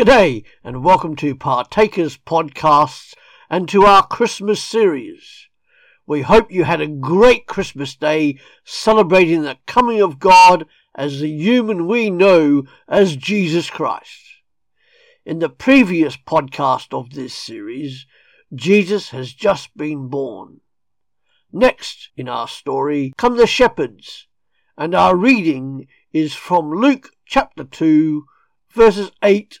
G'day and welcome to Partakers Podcasts and to our Christmas series. We hope you had a great Christmas day celebrating the coming of God as the human we know as Jesus Christ. In the previous podcast of this series, Jesus has just been born. Next in our story come the shepherds, and our reading is from Luke chapter 2, verses 8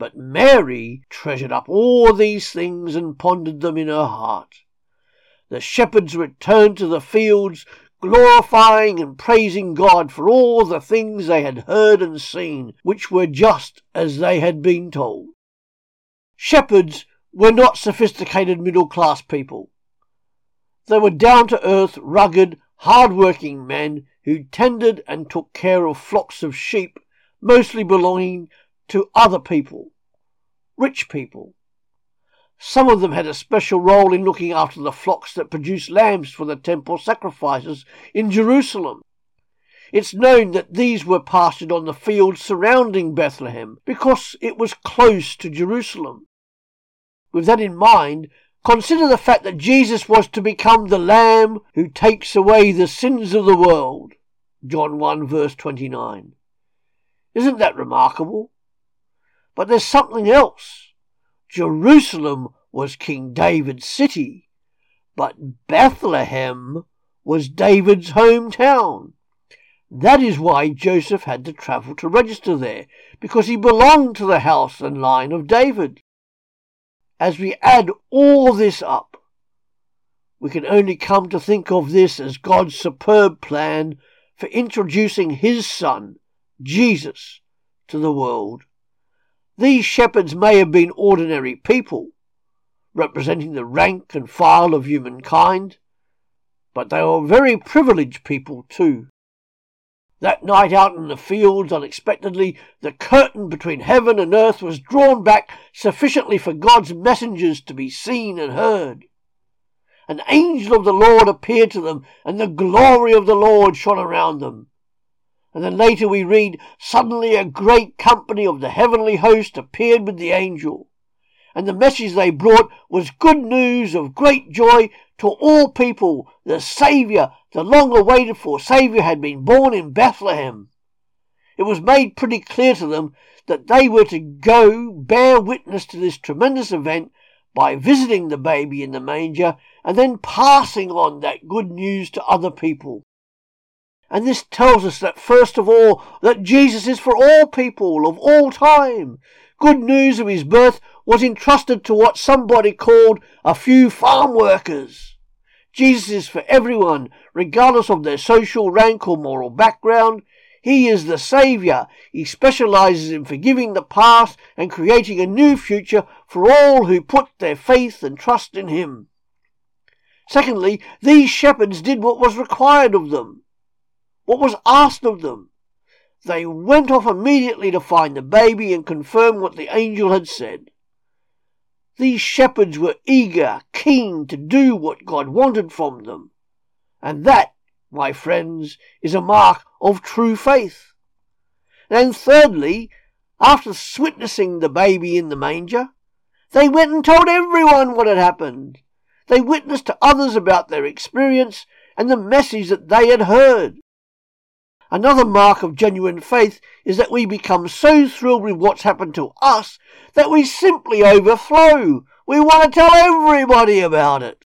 But Mary treasured up all these things and pondered them in her heart. The shepherds returned to the fields, glorifying and praising God for all the things they had heard and seen, which were just as they had been told. Shepherds were not sophisticated middle class people. They were down to earth, rugged, hard working men who tended and took care of flocks of sheep, mostly belonging to other people, rich people. Some of them had a special role in looking after the flocks that produced lambs for the temple sacrifices in Jerusalem. It's known that these were pastured on the fields surrounding Bethlehem because it was close to Jerusalem. With that in mind, consider the fact that Jesus was to become the Lamb who takes away the sins of the world. John 1 verse 29. Isn't that remarkable? But there's something else. Jerusalem was King David's city, but Bethlehem was David's hometown. That is why Joseph had to travel to register there, because he belonged to the house and line of David. As we add all this up, we can only come to think of this as God's superb plan for introducing his son, Jesus, to the world. These shepherds may have been ordinary people, representing the rank and file of humankind, but they were very privileged people too. That night out in the fields, unexpectedly, the curtain between heaven and earth was drawn back sufficiently for God's messengers to be seen and heard. An angel of the Lord appeared to them, and the glory of the Lord shone around them. And then later we read, Suddenly a great company of the heavenly host appeared with the angel. And the message they brought was good news of great joy to all people. The Saviour, the long awaited for Saviour, had been born in Bethlehem. It was made pretty clear to them that they were to go bear witness to this tremendous event by visiting the baby in the manger and then passing on that good news to other people. And this tells us that first of all, that Jesus is for all people of all time. Good news of his birth was entrusted to what somebody called a few farm workers. Jesus is for everyone, regardless of their social rank or moral background. He is the Saviour. He specializes in forgiving the past and creating a new future for all who put their faith and trust in Him. Secondly, these shepherds did what was required of them what was asked of them. They went off immediately to find the baby and confirm what the angel had said. These shepherds were eager, keen to do what God wanted from them. And that, my friends, is a mark of true faith. And thirdly, after witnessing the baby in the manger, they went and told everyone what had happened. They witnessed to others about their experience and the message that they had heard. Another mark of genuine faith is that we become so thrilled with what's happened to us that we simply overflow. We want to tell everybody about it.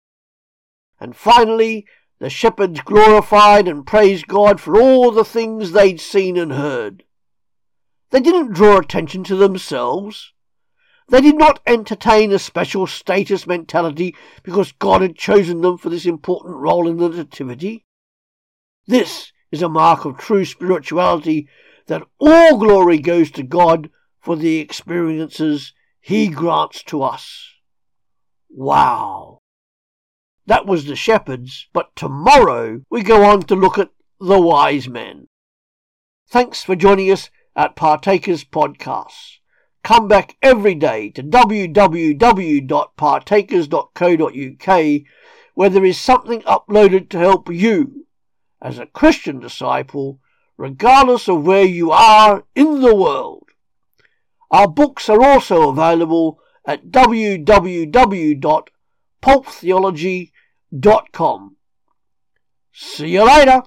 And finally, the shepherds glorified and praised God for all the things they'd seen and heard. They didn't draw attention to themselves. They did not entertain a special status mentality because God had chosen them for this important role in the Nativity. This is a mark of true spirituality that all glory goes to God for the experiences He grants to us. Wow! That was the shepherds, but tomorrow we go on to look at the wise men. Thanks for joining us at Partakers Podcasts. Come back every day to www.partakers.co.uk where there is something uploaded to help you as a Christian disciple, regardless of where you are in the world. Our books are also available at www.pulptheology.com. See you later.